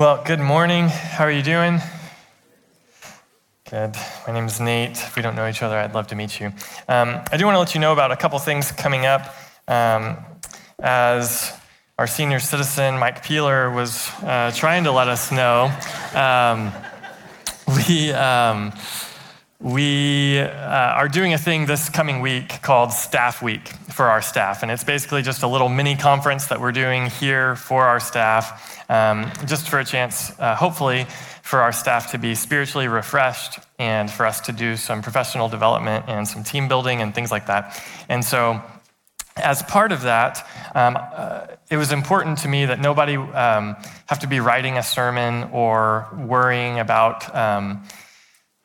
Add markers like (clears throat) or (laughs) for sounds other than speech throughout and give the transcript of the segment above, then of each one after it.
Well, good morning. How are you doing? Good. My name is Nate. If we don't know each other, I'd love to meet you. Um, I do want to let you know about a couple things coming up. Um, as our senior citizen, Mike Peeler, was uh, trying to let us know, um, (laughs) we, um, we uh, are doing a thing this coming week called Staff Week for our staff. And it's basically just a little mini conference that we're doing here for our staff, um, just for a chance, uh, hopefully, for our staff to be spiritually refreshed and for us to do some professional development and some team building and things like that. And so, as part of that, um, uh, it was important to me that nobody um, have to be writing a sermon or worrying about um,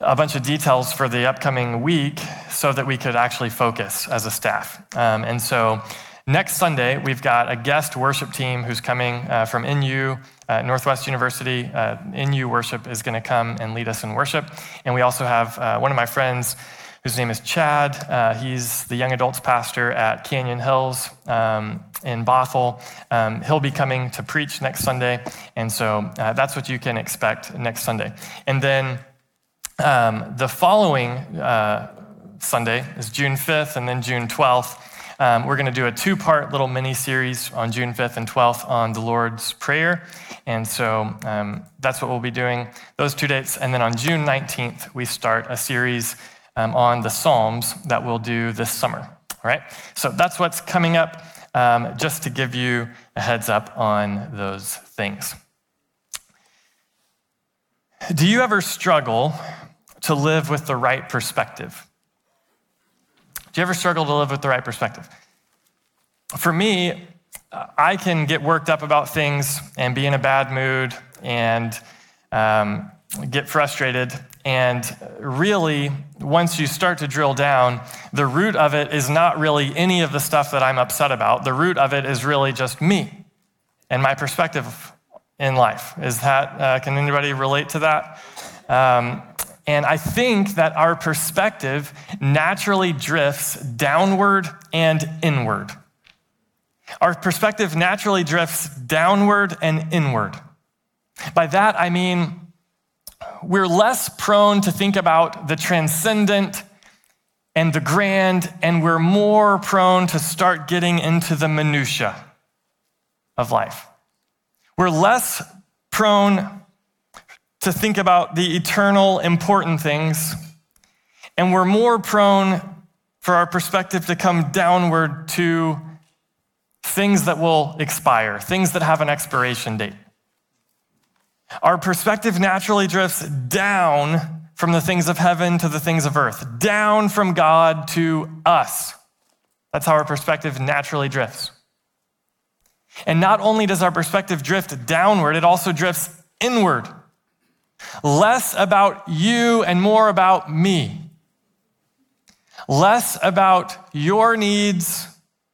a bunch of details for the upcoming week so that we could actually focus as a staff. Um, and so, next Sunday, we've got a guest worship team who's coming uh, from NU uh, Northwest University, uh, NU Worship is going to come and lead us in worship. And we also have uh, one of my friends whose name is Chad. Uh, he's the young adults pastor at Canyon Hills um, in Bothell. Um, he'll be coming to preach next Sunday. And so uh, that's what you can expect next Sunday. And then um, the following uh, Sunday is June 5th and then June 12th. Um, we're going to do a two part little mini series on June 5th and 12th on the Lord's Prayer. And so um, that's what we'll be doing those two dates. And then on June 19th, we start a series um, on the Psalms that we'll do this summer. All right? So that's what's coming up, um, just to give you a heads up on those things. Do you ever struggle to live with the right perspective? Do you ever struggle to live with the right perspective? For me, I can get worked up about things and be in a bad mood and um, get frustrated. And really, once you start to drill down, the root of it is not really any of the stuff that I'm upset about. The root of it is really just me and my perspective in life. Is that, uh, can anybody relate to that? Um, and I think that our perspective naturally drifts downward and inward. Our perspective naturally drifts downward and inward. By that, I mean we're less prone to think about the transcendent and the grand, and we're more prone to start getting into the minutiae of life. We're less prone to think about the eternal, important things, and we're more prone for our perspective to come downward to things that will expire, things that have an expiration date. Our perspective naturally drifts down from the things of heaven to the things of earth, down from God to us. That's how our perspective naturally drifts. And not only does our perspective drift downward, it also drifts inward. Less about you and more about me. Less about your needs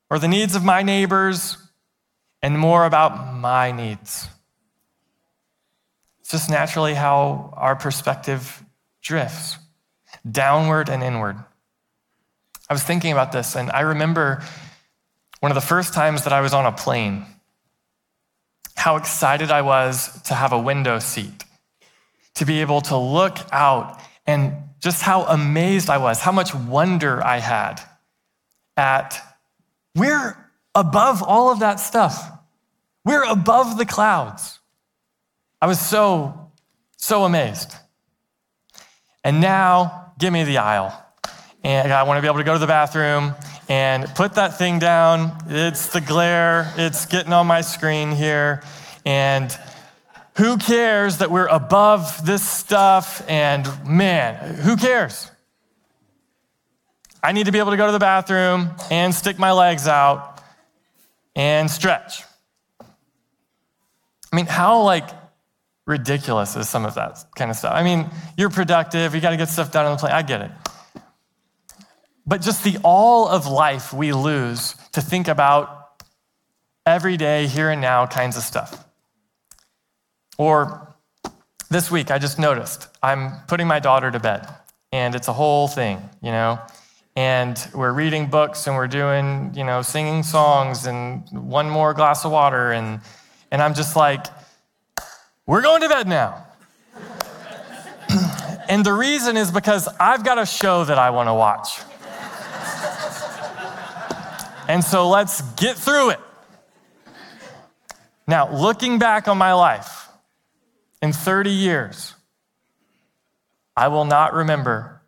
or the needs of my neighbors and more about my needs. It's just naturally how our perspective drifts downward and inward. I was thinking about this, and I remember one of the first times that I was on a plane, how excited I was to have a window seat, to be able to look out, and just how amazed I was, how much wonder I had at we're above all of that stuff. We're above the clouds. I was so, so amazed. And now, give me the aisle. And I want to be able to go to the bathroom and put that thing down. It's the glare, it's getting on my screen here. And who cares that we're above this stuff? And man, who cares? I need to be able to go to the bathroom and stick my legs out and stretch. I mean, how like ridiculous is some of that kind of stuff? I mean, you're productive, you got to get stuff done on the plane. I get it. But just the all of life we lose to think about every day, here and now kinds of stuff. Or this week, I just noticed I'm putting my daughter to bed, and it's a whole thing, you know? and we're reading books and we're doing, you know, singing songs and one more glass of water. And, and I'm just like, We're going to bed now. (clears throat) and the reason is because I've got a show that I want to watch. And so let's get through it. Now, looking back on my life in 30 years, I will not remember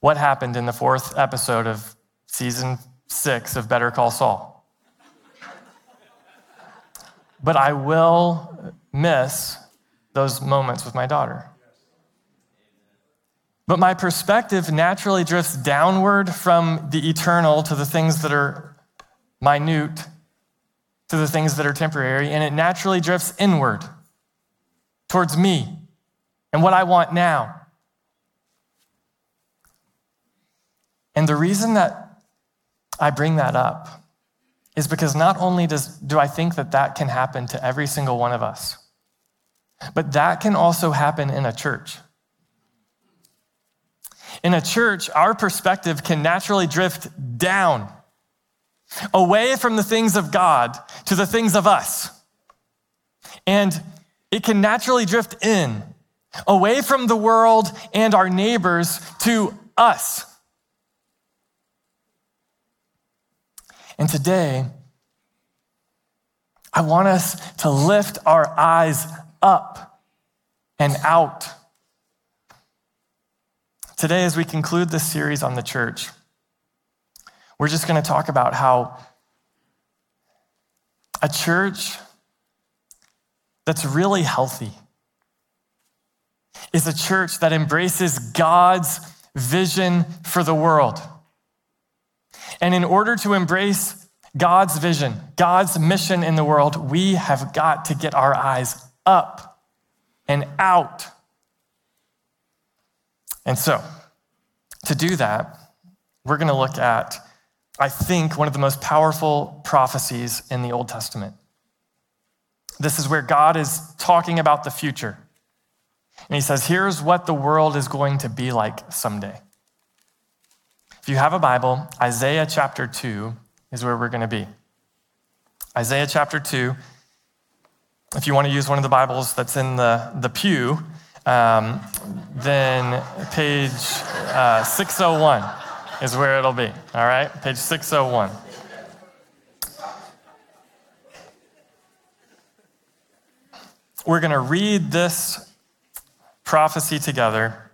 what happened in the fourth episode of season six of Better Call Saul. But I will miss those moments with my daughter. But my perspective naturally drifts downward from the eternal to the things that are minute to the things that are temporary, and it naturally drifts inward towards me and what I want now. And the reason that I bring that up is because not only does, do I think that that can happen to every single one of us, but that can also happen in a church. In a church, our perspective can naturally drift down away from the things of God to the things of us. And it can naturally drift in, away from the world and our neighbors to us. And today, I want us to lift our eyes up and out. Today, as we conclude this series on the church, we're just going to talk about how a church that's really healthy is a church that embraces God's vision for the world. And in order to embrace God's vision, God's mission in the world, we have got to get our eyes up and out. And so, to do that, we're going to look at I think, one of the most powerful prophecies in the Old Testament. This is where God is talking about the future. And he says, here's what the world is going to be like someday. If you have a Bible, Isaiah chapter 2 is where we're going to be. Isaiah chapter 2. If you want to use one of the Bibles that's in the, the pew, um, then page uh, 601 is where it'll be. All right? Page 601. We're going to read this prophecy together,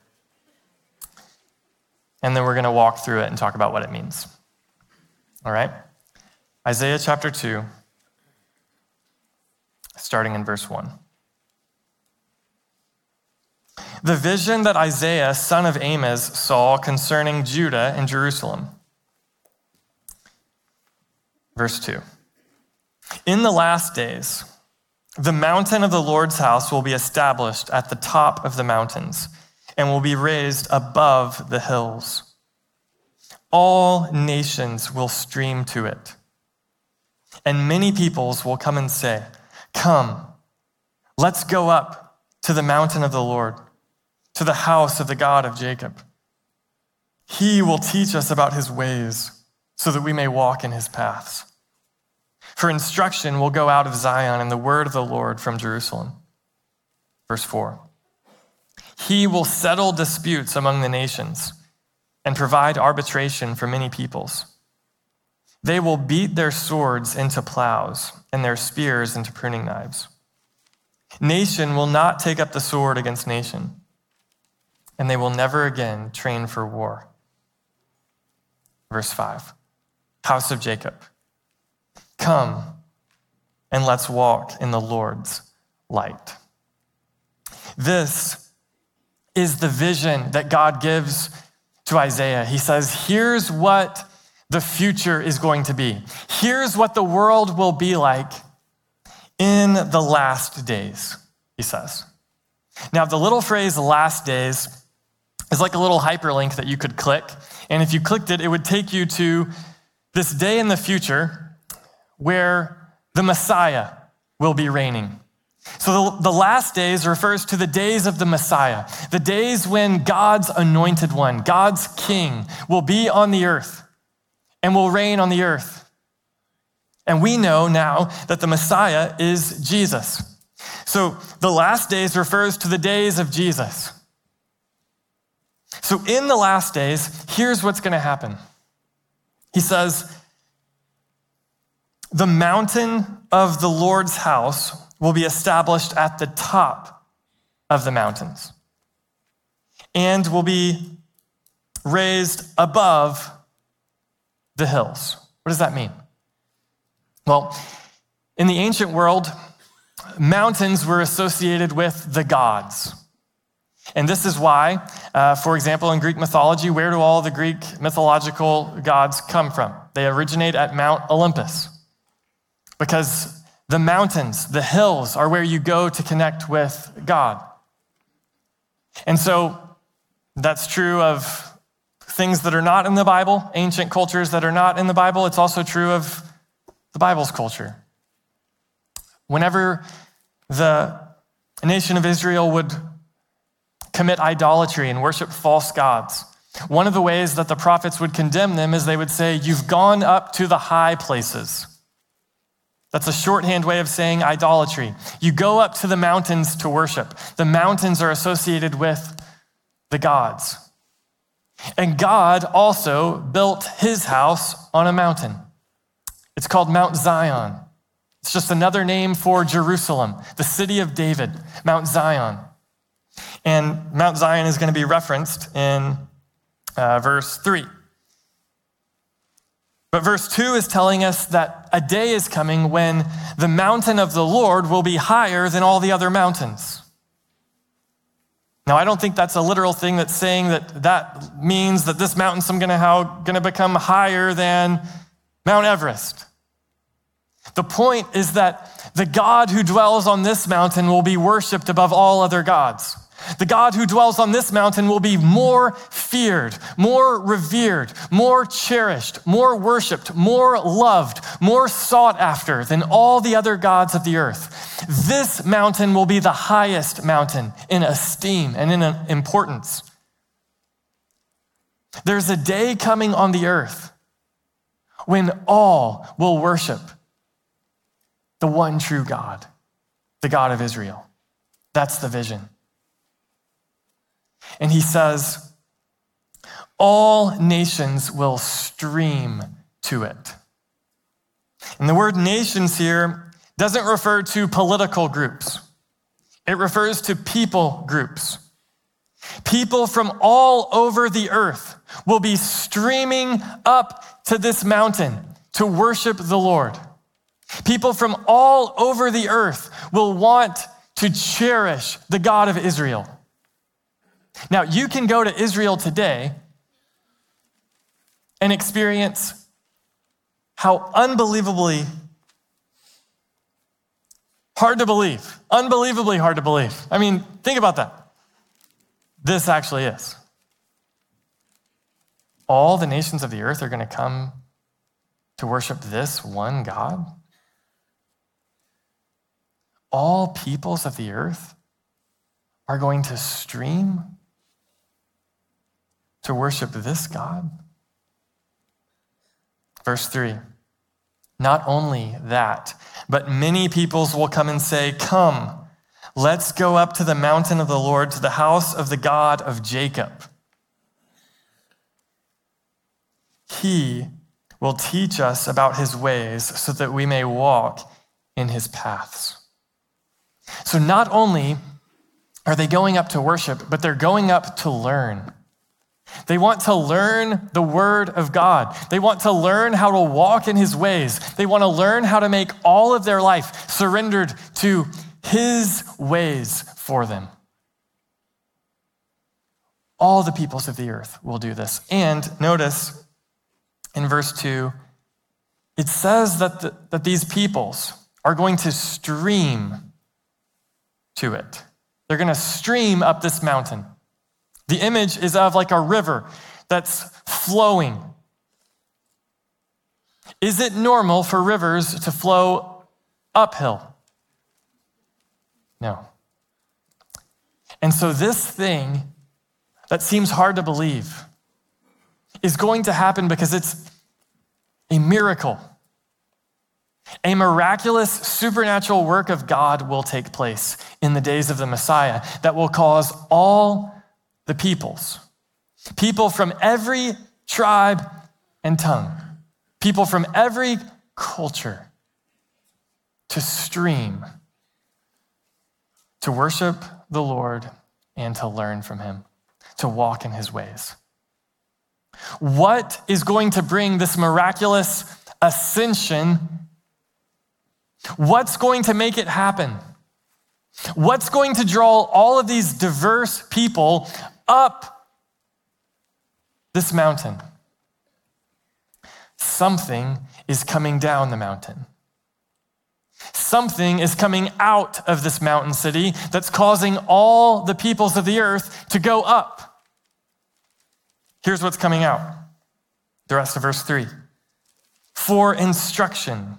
and then we're going to walk through it and talk about what it means. All right? Isaiah chapter 2, starting in verse 1. The vision that Isaiah, son of Amos, saw concerning Judah and Jerusalem. Verse 2 In the last days, the mountain of the Lord's house will be established at the top of the mountains and will be raised above the hills. All nations will stream to it, and many peoples will come and say, Come, let's go up to the mountain of the Lord to the house of the God of Jacob. He will teach us about his ways so that we may walk in his paths. For instruction will go out of Zion and the word of the Lord from Jerusalem. Verse 4 He will settle disputes among the nations and provide arbitration for many peoples. They will beat their swords into plows and their spears into pruning knives. Nation will not take up the sword against nation and they will never again train for war. Verse 5 House of Jacob, come and let's walk in the Lord's light. This is the vision that God gives to Isaiah. He says, Here's what the future is going to be. Here's what the world will be like in the last days, he says. Now, the little phrase last days is like a little hyperlink that you could click. And if you clicked it, it would take you to this day in the future where the Messiah will be reigning. So the, the, last days refers to the days of the Messiah, the days when God's anointed one, God's king, will be on the earth and will reign on the earth. And we know now that the Messiah is Jesus. So the last days refers to the days of Jesus. So in the last days, here's what's going to happen. He says, The mountain of the Lord's house will be established at the top of the mountains and will be raised above the hills. What does that mean? Well, in the ancient world, mountains were associated with the gods. And this is why, uh, for example, in Greek mythology, where do all the Greek mythological gods come from? They originate at Mount Olympus. Because the mountains, the hills, are where you go to connect with God. And so that's true of things that are not in the Bible, ancient cultures that are not in the Bible. It's also true of the Bible's culture. Whenever the nation of Israel would commit idolatry and worship false gods, one of the ways that the prophets would condemn them is they would say, You've gone up to the high places. That's a shorthand way of saying idolatry. You go up to the mountains to worship. The mountains are associated with the gods. And God also built his house on a mountain. It's called Mount Zion. It's just another name for Jerusalem, the city of David, Mount Zion. And Mount Zion is going to be referenced in uh, verse 3. But verse 2 is telling us that a day is coming when the mountain of the Lord will be higher than all the other mountains. Now, I don't think that's a literal thing that's saying that that means that this mountain's going to become higher than Mount Everest. The point is that the God who dwells on this mountain will be worshiped above all other gods. The God who dwells on this mountain will be more feared, more revered, more cherished, more worshiped, more loved, more sought after than all the other gods of the earth. This mountain will be the highest mountain in esteem and in importance. There's a day coming on the earth when all will worship the one true God, the God of Israel. That's the vision. And he says, All nations will stream to it. And the word nations here doesn't refer to political groups, it refers to people groups. People from all over the earth will be streaming up to this mountain to worship the Lord. People from all over the earth will want to cherish the God of Israel. Now, you can go to Israel today and experience how unbelievably hard to believe, unbelievably hard to believe. I mean, think about that. This actually is. All the nations of the earth are going to come to worship this one God? All peoples of the earth are going to stream to worship this God? Verse 3 Not only that, but many peoples will come and say, Come, let's go up to the mountain of the Lord, to the house of the God of Jacob. He will teach us about his ways so that we may walk in his paths. So, not only are they going up to worship, but they're going up to learn. They want to learn the Word of God. They want to learn how to walk in His ways. They want to learn how to make all of their life surrendered to His ways for them. All the peoples of the earth will do this. And notice in verse 2, it says that, the, that these peoples are going to stream to it. They're going to stream up this mountain. The image is of like a river that's flowing. Is it normal for rivers to flow uphill? No. And so, this thing that seems hard to believe is going to happen because it's a miracle. A miraculous supernatural work of God will take place in the days of the Messiah that will cause all the peoples, people from every tribe and tongue, people from every culture, to stream to worship the Lord and to learn from him, to walk in his ways. What is going to bring this miraculous ascension? What's going to make it happen? What's going to draw all of these diverse people up this mountain? Something is coming down the mountain. Something is coming out of this mountain city that's causing all the peoples of the earth to go up. Here's what's coming out the rest of verse 3 for instruction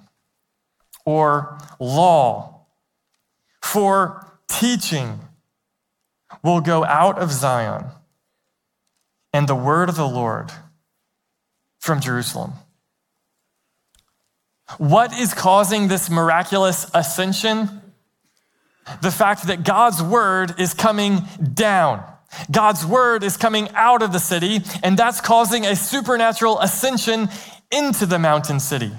or law, for teaching will go out of Zion, and the word of the Lord from Jerusalem. What is causing this miraculous ascension? The fact that God's word is coming down. God's word is coming out of the city, and that's causing a supernatural ascension into the mountain city.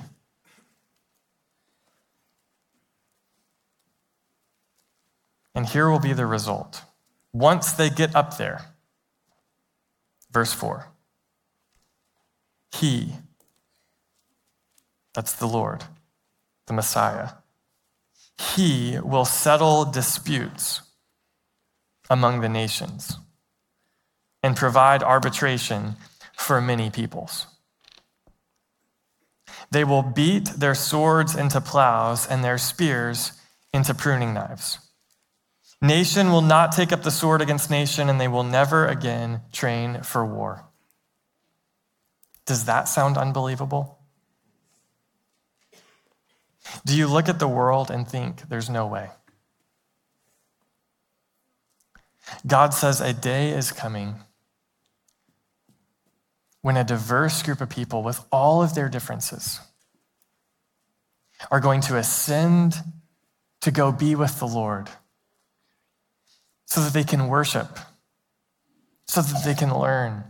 And here will be the result. Once they get up there, verse 4 He, that's the Lord, the Messiah. He will settle disputes among the nations and provide arbitration for many peoples. They will beat their swords into plows and their spears into pruning knives. Nation will not take up the sword against nation, and they will never again train for war. Does that sound unbelievable? Do you look at the world and think there's no way? God says a day is coming when a diverse group of people, with all of their differences, are going to ascend to go be with the Lord so that they can worship, so that they can learn.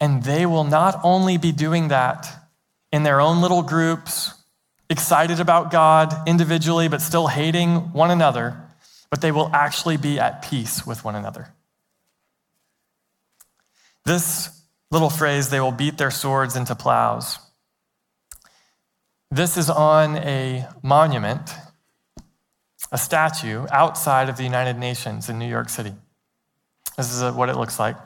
And they will not only be doing that in their own little groups, excited about God individually, but still hating one another, but they will actually be at peace with one another. This little phrase, they will beat their swords into plows. This is on a monument, a statue outside of the United Nations in New York City. This is what it looks like.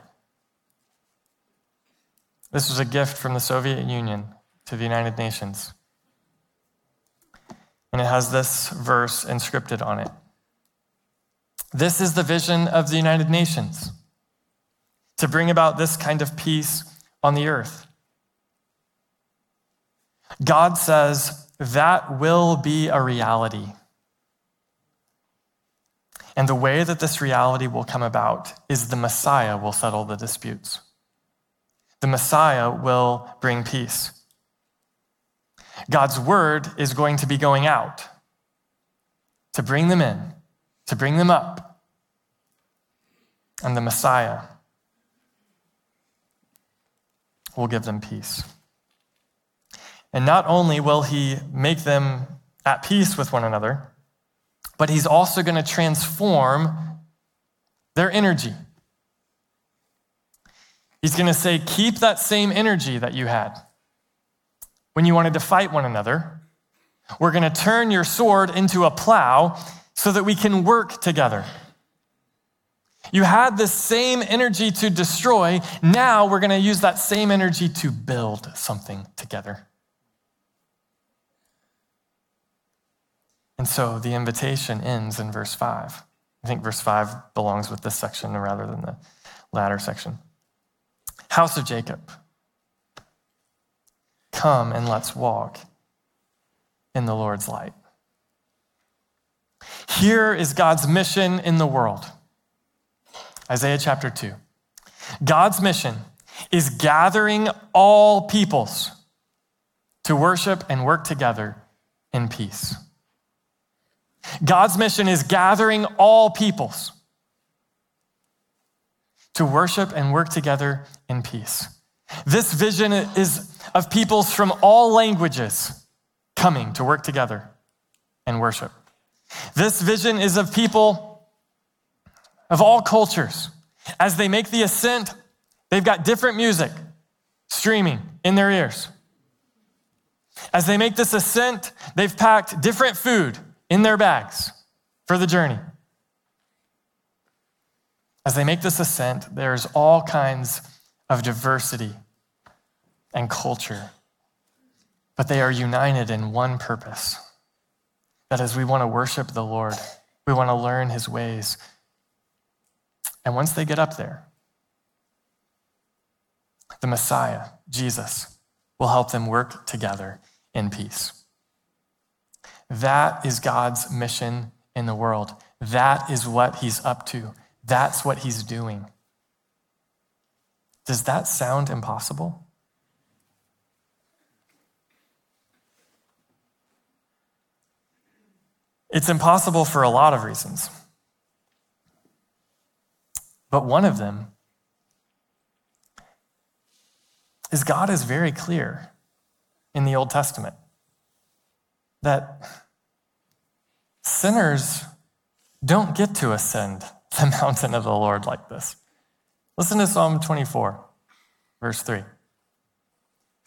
This was a gift from the Soviet Union to the United Nations. And it has this verse inscripted on it. This is the vision of the United Nations to bring about this kind of peace on the earth. God says that will be a reality. And the way that this reality will come about is the Messiah will settle the disputes. The Messiah will bring peace. God's word is going to be going out to bring them in, to bring them up. And the Messiah will give them peace. And not only will he make them at peace with one another, but he's also going to transform their energy. He's going to say, Keep that same energy that you had when you wanted to fight one another. We're going to turn your sword into a plow so that we can work together. You had the same energy to destroy. Now we're going to use that same energy to build something together. And so the invitation ends in verse 5. I think verse 5 belongs with this section rather than the latter section. House of Jacob. Come and let's walk in the Lord's light. Here is God's mission in the world. Isaiah chapter 2. God's mission is gathering all peoples to worship and work together in peace. God's mission is gathering all peoples to worship and work together in peace. This vision is of peoples from all languages coming to work together and worship. This vision is of people of all cultures. As they make the ascent, they've got different music streaming in their ears. As they make this ascent, they've packed different food in their bags for the journey. As they make this ascent, there's all kinds of diversity and culture, but they are united in one purpose. That is, we want to worship the Lord, we want to learn his ways. And once they get up there, the Messiah, Jesus, will help them work together in peace. That is God's mission in the world. That is what he's up to. That's what he's doing. Does that sound impossible? It's impossible for a lot of reasons. But one of them is God is very clear in the Old Testament that sinners don't get to ascend (laughs) the mountain of the Lord like this. Listen to Psalm 24, verse 3.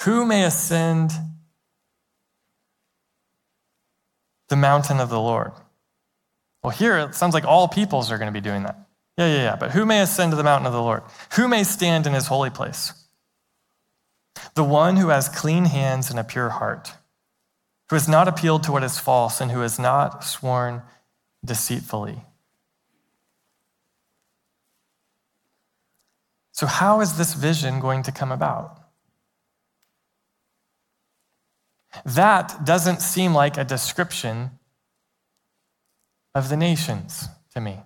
Who may ascend the mountain of the Lord? Well, here it sounds like all peoples are going to be doing that. Yeah, yeah, yeah. But who may ascend to the mountain of the Lord? Who may stand in his holy place? The one who has clean hands and a pure heart, who has not appealed to what is false, and who has not sworn deceitfully. So, how is this vision going to come about? That doesn't seem like a description of the nations to me,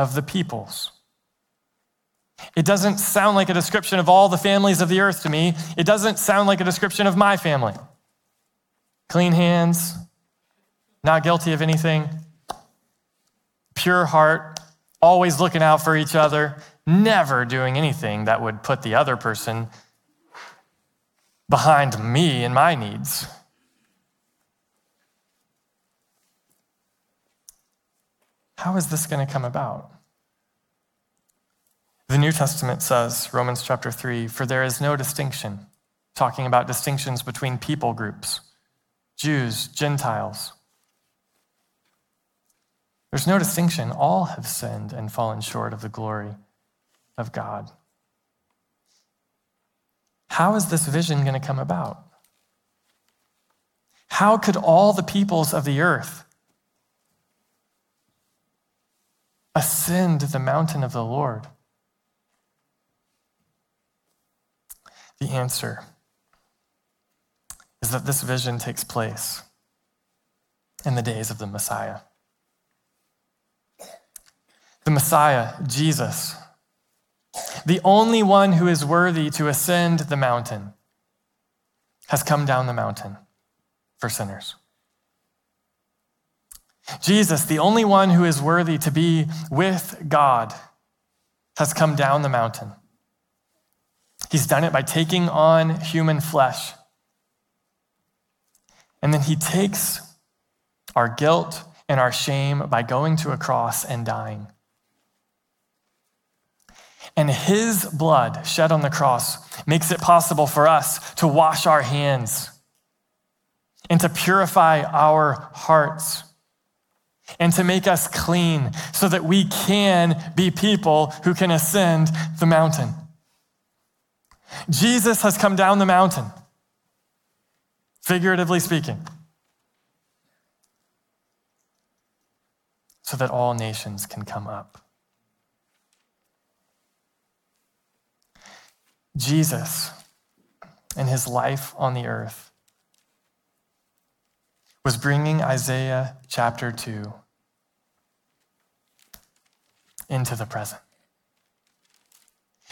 of the peoples. It doesn't sound like a description of all the families of the earth to me. It doesn't sound like a description of my family. Clean hands, not guilty of anything, pure heart, always looking out for each other, never doing anything that would put the other person behind me and my needs. How is this going to come about? The New Testament says, Romans chapter 3, for there is no distinction, talking about distinctions between people groups, Jews, Gentiles. There's no distinction. All have sinned and fallen short of the glory of God. How is this vision going to come about? How could all the peoples of the earth ascend the mountain of the Lord? The answer is that this vision takes place in the days of the Messiah. The Messiah, Jesus, the only one who is worthy to ascend the mountain, has come down the mountain for sinners. Jesus, the only one who is worthy to be with God, has come down the mountain He's done it by taking on human flesh. And then he takes our guilt and our shame by going to a cross and dying. And his blood shed on the cross makes it possible for us to wash our hands and to purify our hearts and to make us clean so that we can be people who can ascend the mountain. Jesus has come down the mountain, figuratively speaking, so that all nations can come up. Jesus, in his life on the earth, was bringing Isaiah chapter 2 into the present.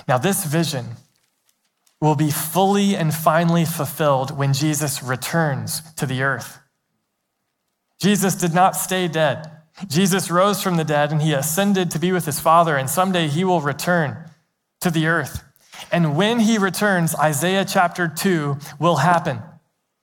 Now, this vision will be fully and finally fulfilled when Jesus returns to the earth. Jesus did not stay dead. Jesus rose from the dead and he ascended to be with his Father, and someday he will return to the earth. And when he returns, Isaiah chapter 2 will happen.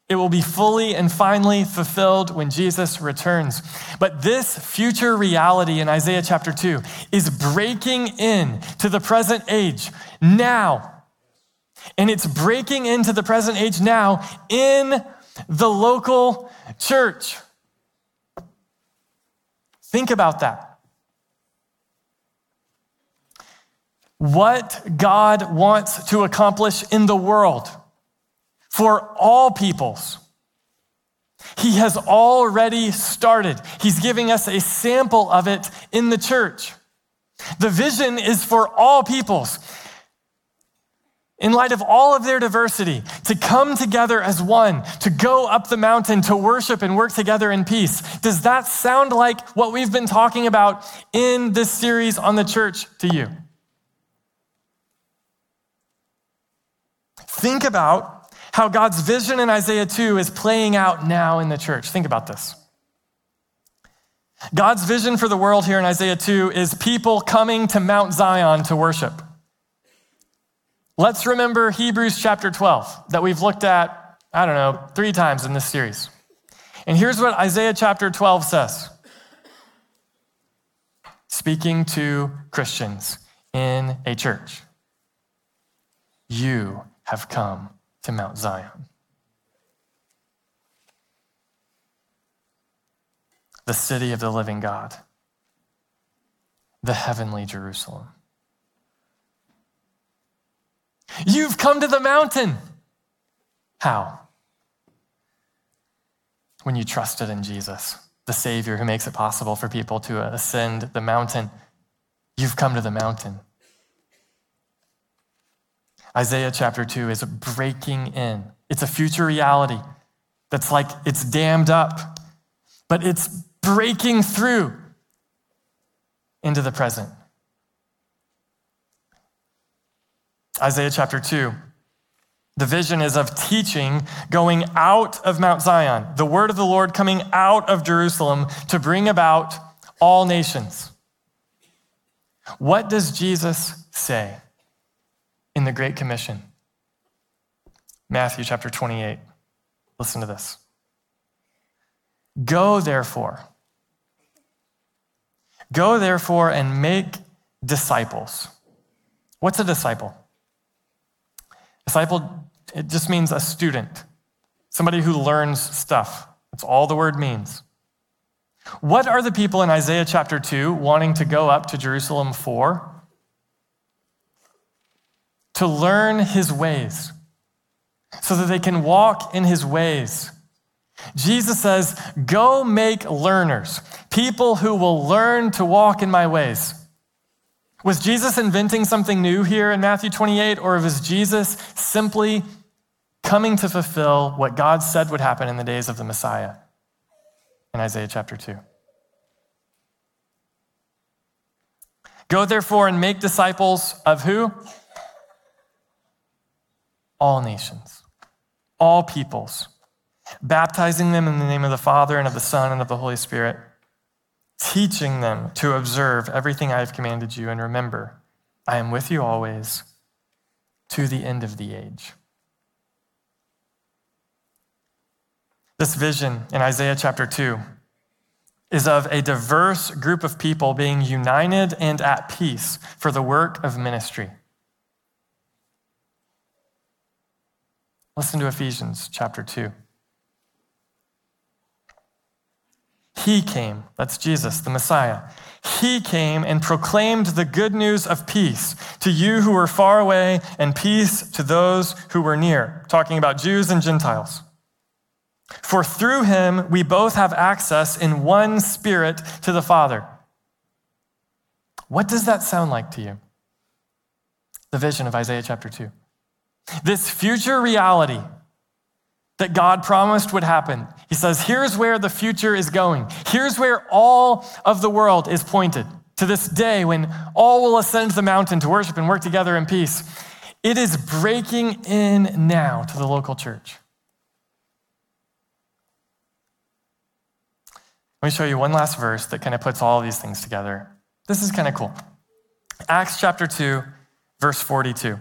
It will be fully and finally fulfilled when Jesus returns. But this future reality in Isaiah chapter 2 is breaking in to the present age now. And it's breaking into the present age now in the local church. Think about that. What God wants to accomplish in the world for all peoples. He has already started. He's giving us a sample of it in the church. The vision is for all peoples in light of all of their diversity, to come together as one, to go up the mountain, to worship and work together in peace. Does that sound like what we've been talking about in this series on the church to you? Think about how God's vision in Isaiah 2 is playing out now in the church. Think about this. God's vision for the world here in Isaiah 2 is people coming to Mount Zion to worship. Let's remember Hebrews chapter 12 that we've looked at, I don't know, three times in this series. And here's what Isaiah chapter 12 says speaking to Christians in a church You have come to Mount Zion, the city of the living God, the heavenly Jerusalem You've come to the mountain. How? When you trusted in Jesus, the Savior who makes it possible for people to ascend the mountain. You've come to the mountain. Isaiah chapter 2 is breaking in. It's a future reality that's like it's dammed up, but it's breaking through into the present. Isaiah chapter 2. The vision is of teaching going out of Mount Zion, the word of the Lord coming out of Jerusalem to bring about all nations. What does Jesus say the Great Commission? Matthew chapter 28. Listen to this. Go therefore. Go therefore and make disciples. What's a disciple? Disciple, it just means a student, somebody who learns stuff. That's all the word means. What are the people in Isaiah chapter 2 wanting to go up to Jerusalem for? To learn his ways, so that they can walk in his ways. Jesus says, Go make learners, people who will learn to walk in my ways. Was Jesus inventing something new here in Matthew 28, or was Jesus simply coming to fulfill what God said would happen in the days of the Messiah in Isaiah chapter 2? Go therefore and make disciples of who? All nations, all peoples, baptizing them in the name of the Father and of the Son and of the Holy Spirit teaching them to observe everything I have commanded you. And remember, I am with you always to the end of the age. This vision in Isaiah chapter 2 is of a diverse group of people being united and at peace for the work of ministry. Listen to Ephesians chapter 2. He came, that's Jesus, the Messiah. He came and proclaimed the good news of peace to you who were far away and peace to those who were near, talking about Jews and Gentiles. For through him we both have access in one spirit to the Father. What does that sound like to you? The vision of Isaiah chapter 2. This future reality that God promised would happen. He says, here's where the future is going. Here's where all of the world is pointed to this day when all will ascend the mountain to worship and work together in peace. It is breaking in now to the local church. Let me show you one last verse that kind of puts all of these things together. This is kind of cool. Acts chapter 2, verse 42.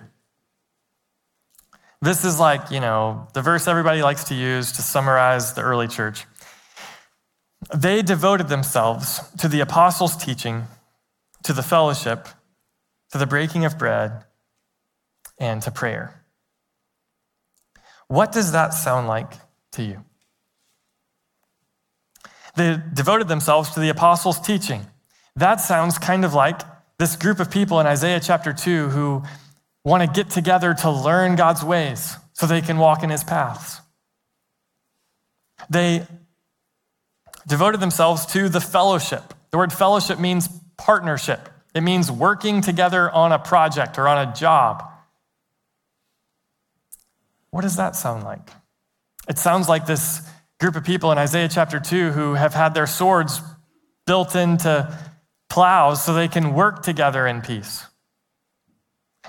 This is like, you know, the verse everybody likes to use to summarize the early church. They devoted themselves to the apostles' teaching, to the fellowship, to the breaking of bread, and to prayer. What does that sound like to you? They devoted themselves to the apostles' teaching. That sounds kind of like this group of people in Isaiah chapter 2 who want to get together to learn God's ways so they can walk in his paths. They devoted themselves to the fellowship. The word fellowship means partnership, it means working together on a project or on a job. What does that sound like? It sounds like this group of people in Isaiah chapter 2 who have had their swords built into plows so they can work together in peace.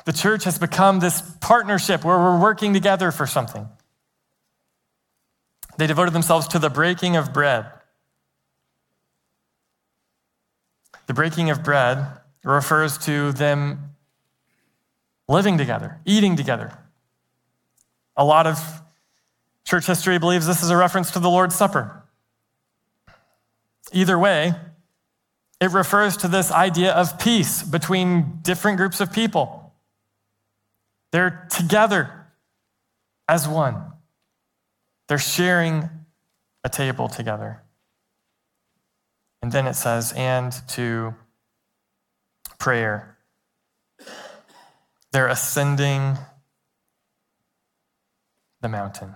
The church has become this partnership where we're working together for something. They devoted themselves to the breaking of bread. The breaking of bread refers to them living together, eating together. A lot of church history believes this is a reference to the Lord's Supper. Either way, it refers to this idea of peace between different groups of people. They're together as one, they're sharing a table together. And then it says, and to prayer. They're ascending the mountain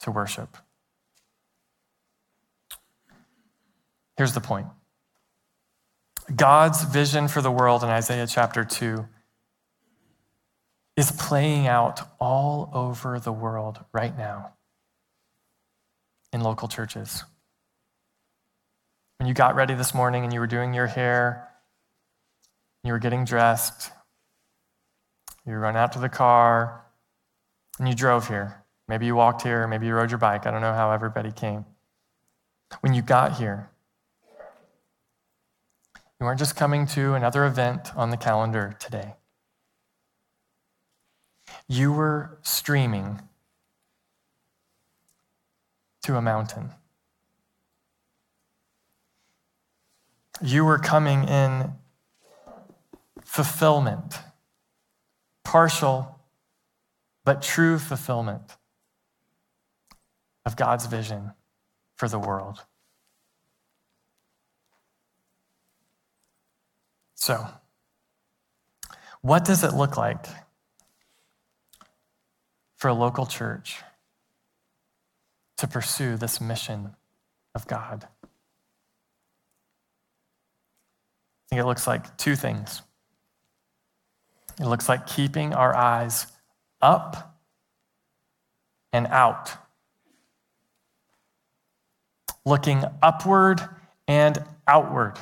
to worship. Here's the point God's vision for the world in Isaiah chapter 2 is playing out all over the world right now in local churches. When you got ready this morning and you were doing your hair, you were getting dressed, you run out to the car, and you drove here. Maybe you walked here, maybe you rode your bike. I don't know how everybody came. When you got here, you weren't just coming to another event on the calendar today. You were streaming to a mountain. you were coming in fulfillment, partial but true fulfillment of God's vision for the world. So, what does it look like for a local church to pursue this mission of God? I think it looks like two things. It looks like keeping our eyes up and out, looking upward and outward.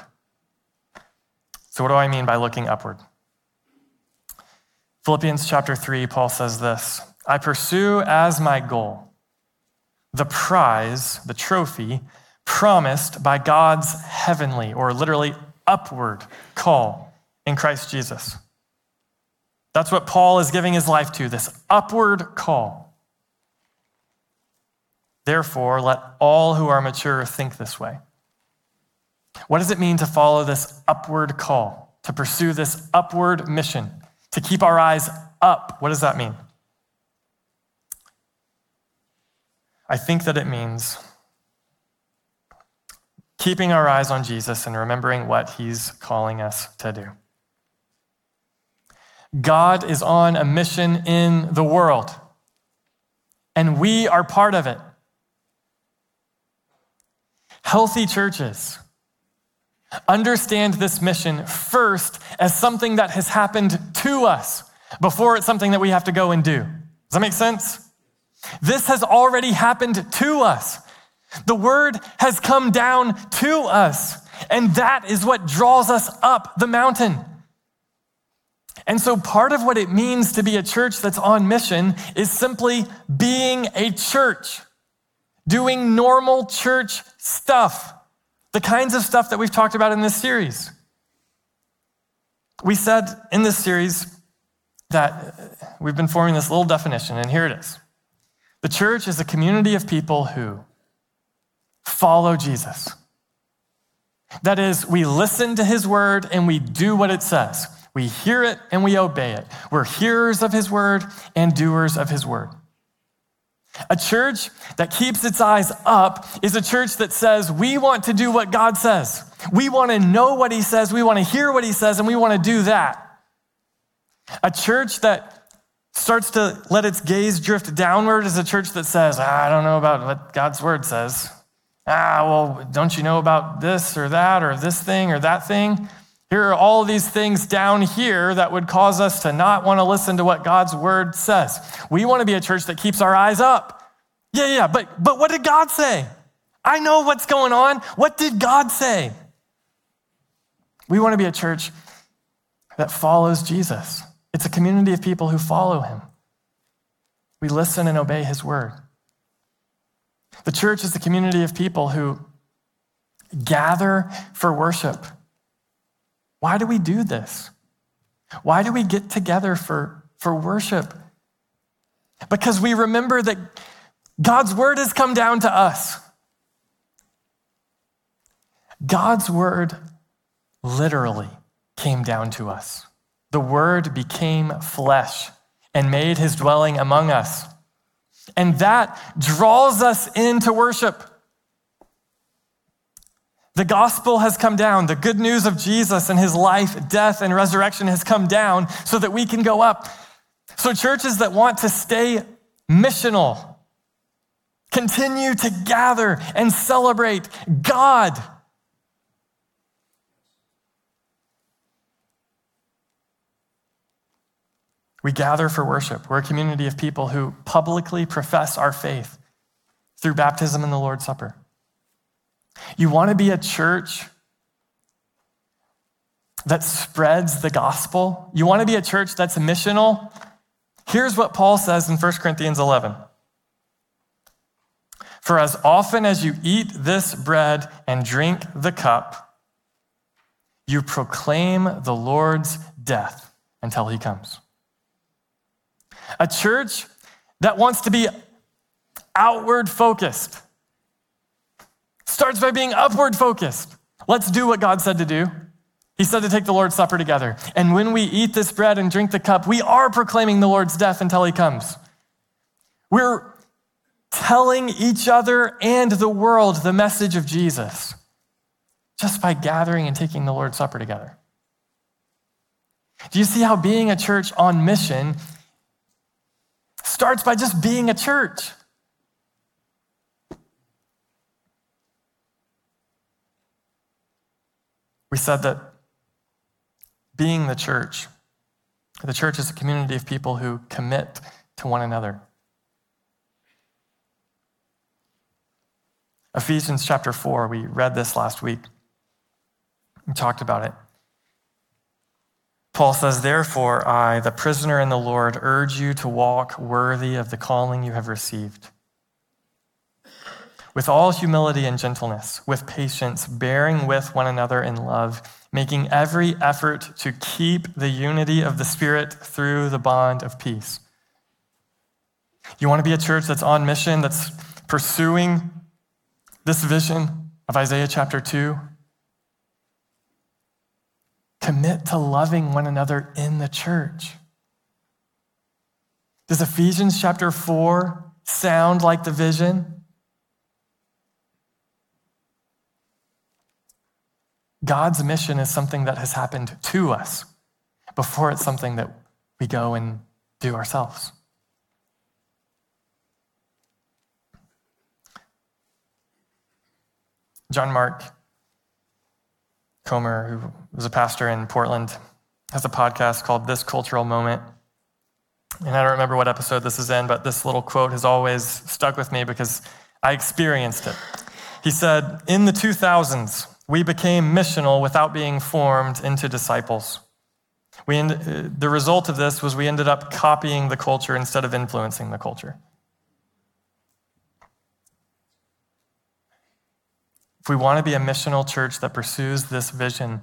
So, what do I mean by looking upward? Philippians chapter 3, Paul says this I pursue as my goal the prize, the trophy, promised by God's heavenly, or literally upward call in Christ Jesus. That's what Paul is giving his life to this upward call. Therefore, let all who are mature think this way. What does it mean to follow this upward call, to pursue this upward mission, to keep our eyes up? What does that mean? I think that it means keeping our eyes on Jesus and remembering what he's calling us to do. God is on a mission in the world, and we are part of it. Healthy churches understand this mission first as something that has happened to us before it's something that we have to go and do. Does that make sense? This has already happened to us. The word has come down to us, and that is what draws us up the mountain. And so, part of what it means to be a church that's on mission is simply being a church, doing normal church stuff, the kinds of stuff that we've talked about in this series. We said in this series that we've been forming this little definition, and here it is The church is a community of people who follow Jesus. That is, we listen to his word and we do what it says. We hear it and we obey it. We're hearers of his word and doers of his word. A church that keeps its eyes up is a church that says, We want to do what God says. We want to know what he says. We want to hear what he says, and we want to do that. A church that starts to let its gaze drift downward is a church that says, ah, I don't know about what God's word says. Ah, well, don't you know about this or that or this thing or that thing? Here are all these things down here that would cause us to not want to listen to what God's word says. We want to be a church that keeps our eyes up. Yeah, yeah, but, but what did God say? I know what's going on. What did God say? We want to be a church that follows Jesus. It's a community of people who follow him. We listen and obey his word. The church is a community of people who gather for worship. Why do we do this? Why do we get together for, for worship? Because we remember that God's word has come down to us. God's word literally came down to us. The word became flesh and made his dwelling among us. And that draws us into worship. The gospel has come down. The good news of Jesus and his life, death, and resurrection has come down so that we can go up. So, churches that want to stay missional continue to gather and celebrate God. We gather for worship. We're a community of people who publicly profess our faith through baptism and the Lord's Supper. You want to be a church that spreads the gospel? You want to be a church that's missional? Here's what Paul says in 1 Corinthians 11. For as often as you eat this bread and drink the cup, you proclaim the Lord's death until he comes. A church that wants to be outward focused starts by being upward focused. Let's do what God said to do. He said to take the Lord's Supper together. And when we eat this bread and drink the cup, we are proclaiming the Lord's death until he comes. We're telling each other and the world the message of Jesus just by gathering and taking the Lord's Supper together. Do you see how being a church on mission starts by just being a church. We said that being the church, the church is a community of people who commit to one another. Ephesians chapter 4, we read this last week. We talked about it. Paul says, Therefore, I, the prisoner in the Lord, urge you to walk worthy of the calling you have received. With all humility and gentleness, with patience, bearing with one another in love, making every effort to keep the unity of the Spirit through the bond of peace. You want to be a church that's on mission, that's pursuing this vision of Isaiah chapter 2? Commit to loving one another in the church. Does Ephesians chapter 4 sound like the vision? God's mission is something that has happened to us before it's something that we go and do ourselves. John Mark Comer, who was a pastor in Portland, has a podcast called This Cultural Moment. And I don't remember what episode this is in, but this little quote has always stuck with me because I experienced it. He said, In the 2000s, we became missional without being formed into disciples. We end, uh, the result of this was we ended up copying the culture instead of influencing the culture. If we want to be a missional church that pursues this vision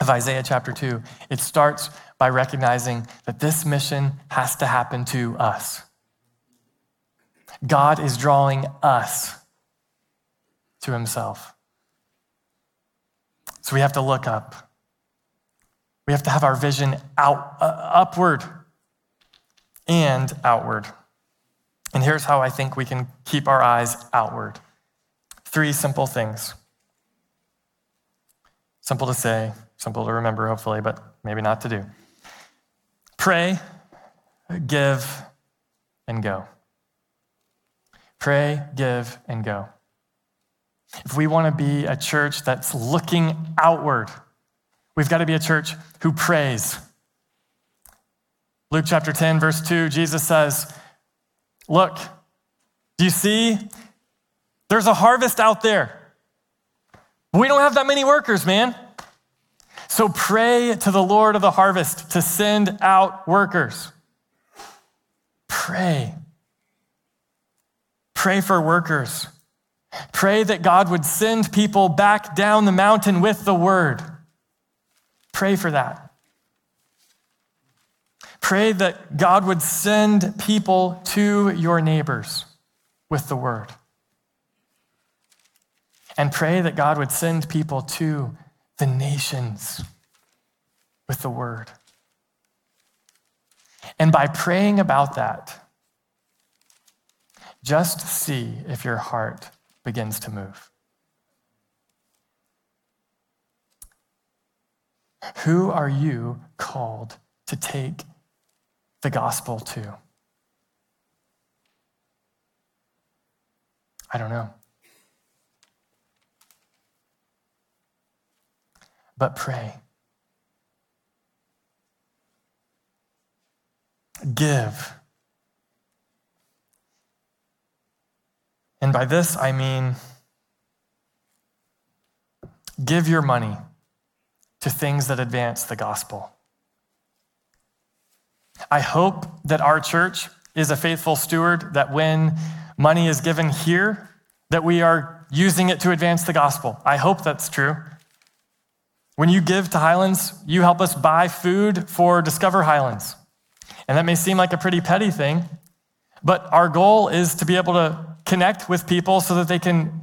of Isaiah chapter 2, it starts by recognizing that this mission has to happen to us. God is drawing us to himself. So we have to look up. We have to have our vision out, uh, upward and outward. And here's how I think we can keep our eyes outward. Three simple things. Simple to say, simple to remember, hopefully, but maybe not to do. Pray, give, and go. Pray, give, and go. If we want to be a church that's looking outward, we've got to be a church who prays. Luke chapter 10, verse 2, Jesus says, Look, do you see? There's a harvest out there. We don't have that many workers, man. So pray to the Lord of the harvest to send out workers. Pray. Pray for workers. Pray that God would send people back down the mountain with the word. Pray for that. Pray that God would send people to your neighbors with the word. And pray that God would send people to the nations with the word. And by praying about that, just see if your heart begins to move. Who are you called to take the gospel to? I don't know. But pray. Give. And by this, I mean give your money to things that advance the gospel. I hope that our church is a faithful steward, that when money is given here, that we are using it to advance the gospel. I hope that's true. When you give to Highlands, you help us buy food for Discover Highlands. And that may seem like a pretty petty thing, but our goal is to be able to connect with people so that they can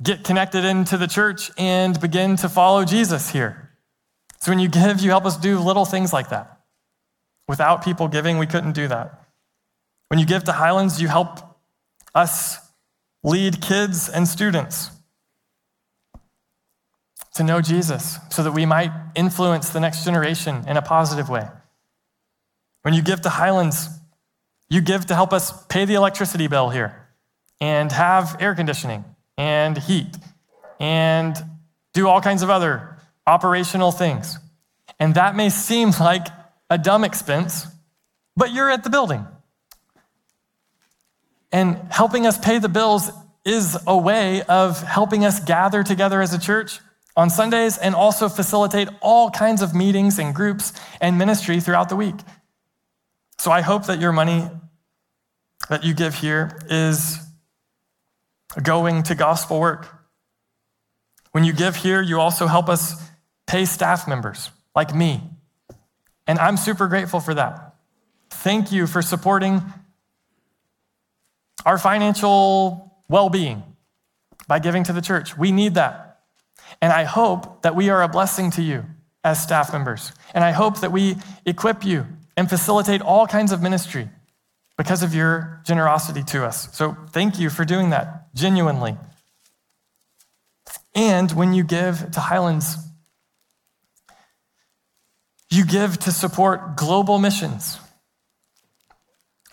get connected into the church and begin to follow Jesus here. So when you give, you help us do little things like that. Without people giving, we couldn't do that. When you give to Highlands, you help us lead kids and students to know Jesus so that we might influence the next generation in a positive way. When you give to Highlands, you give to help us pay the electricity bill here and have air conditioning and heat and do all kinds of other operational things. And that may seem (laughs) like a dumb expense, but you're at the building. And helping us pay the bills is a way of helping us gather together as a church on Sundays and also facilitate all kinds of meetings and groups and ministry throughout the week. So I hope that your money that you give here is going to gospel work. When you give here, you also help us pay staff members like me. And I'm super grateful for that. Thank you for supporting our financial well being by giving to the church. We need that. And I hope that we are a blessing to you as staff members. And I hope that we equip you and facilitate all kinds of ministry because of your generosity to us. So thank you for doing that genuinely. And when you give to Highlands, you give to support global missions.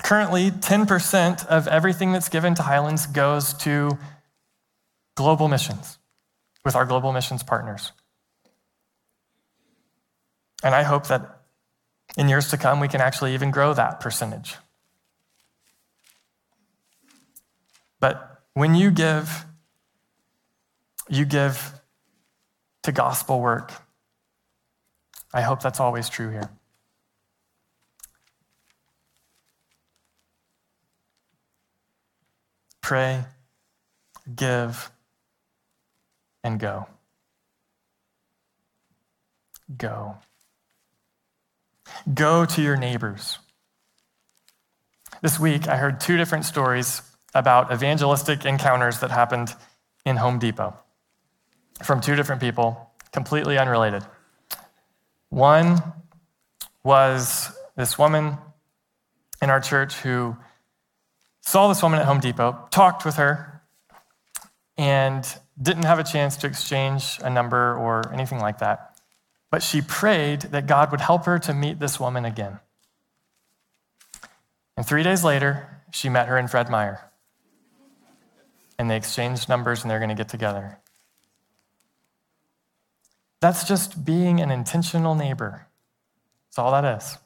Currently, 10% of everything that's given to Highlands goes to global missions with our global missions partners. And I hope that in years to come, we can actually even grow that percentage. But when you give, you give to gospel work. I hope that's always true here. Pray, give, and go. Go. Go to your neighbors. This week, I heard two different stories about evangelistic encounters that happened in Home Depot from two different people, completely unrelated. One was this woman in our church who saw this woman at Home Depot, talked with her, and didn't have a chance to exchange a number or anything like that. But she prayed that God would help her to meet this woman again. And three days later, she met her in Fred Meyer. And they exchanged numbers and they're going to get together. That's just being an intentional neighbor. That's all that is.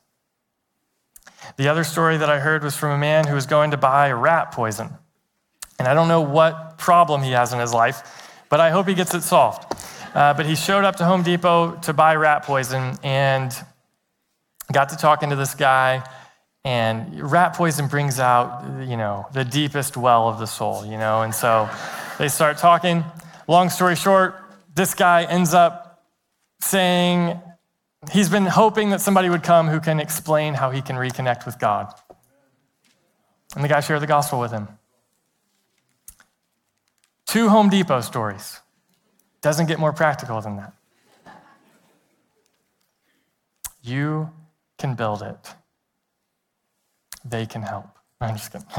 The other story that I heard was from a man who was going to buy rat poison. And I don't know what problem he has in his life, but I hope he gets it solved. Uh, but he showed up to Home Depot to buy rat poison and got to talking to this guy. And rat poison brings out, you know, the deepest well of the soul, you know. And so they start talking. Long story short, this guy ends up saying he's been hoping that somebody would come who can explain how he can reconnect with God. And the guy shared the gospel with him. Two Home Depot stories. Doesn't get more practical than that. You can build it, they can help. I'm just kidding. (laughs)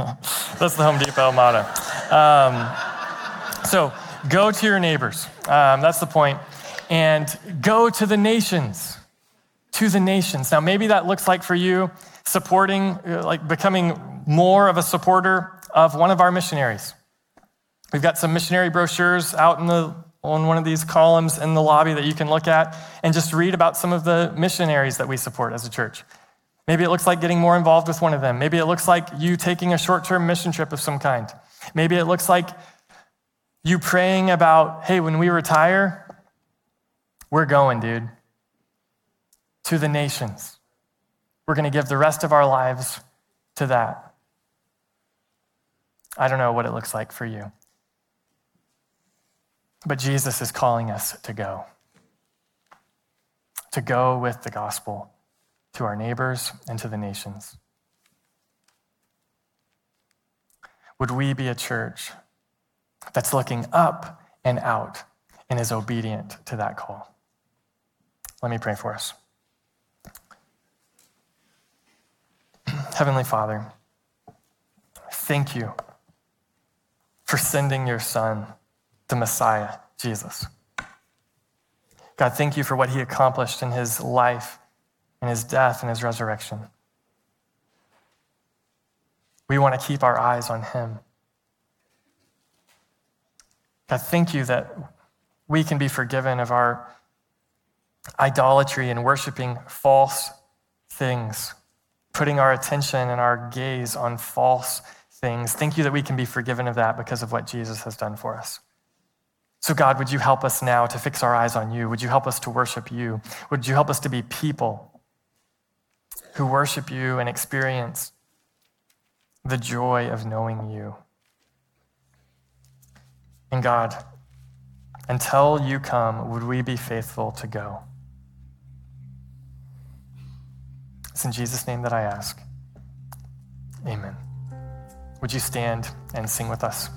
That's the Home Depot motto. Um, so go to your neighbors. Um, that's the point. And go to the nations. To the nations. Now, maybe that looks like for you supporting, uh, like becoming more of a supporter of one of our missionaries. We've got some missionary brochures out in the, on one of these columns in the lobby that you can look at and just read about some of the missionaries that we support as a church. Maybe it looks like getting more involved with one of them. Maybe it looks like you taking a short term mission trip of some kind. Maybe it looks like you praying about, hey, when we retire, we're going, dude, to the nations. We're going to give the rest of our lives to that. I don't know what it looks like for you. But Jesus is calling us to go, to go with the gospel to our neighbors and to the nations. Would we be a church that's looking up and out and is obedient to that call? Let me pray for us. (clears throat) Heavenly Father, thank you for sending your Son the Messiah, Jesus. God, thank you for what he accomplished in his life, in his death, and his resurrection. We want to keep our eyes on him. God, thank you that we can be forgiven of our idolatry and worshiping false things, putting our attention and our gaze on false things. Thank you that we can be forgiven of that because of what Jesus has done for us. So, God, would you help us now to fix our eyes on you? Would you help us to worship you? Would you help us to be people who worship you and experience the joy of knowing you? And God, until you come, would we be faithful to go? It's in Jesus' name that I ask. Amen. Would you stand and sing with us?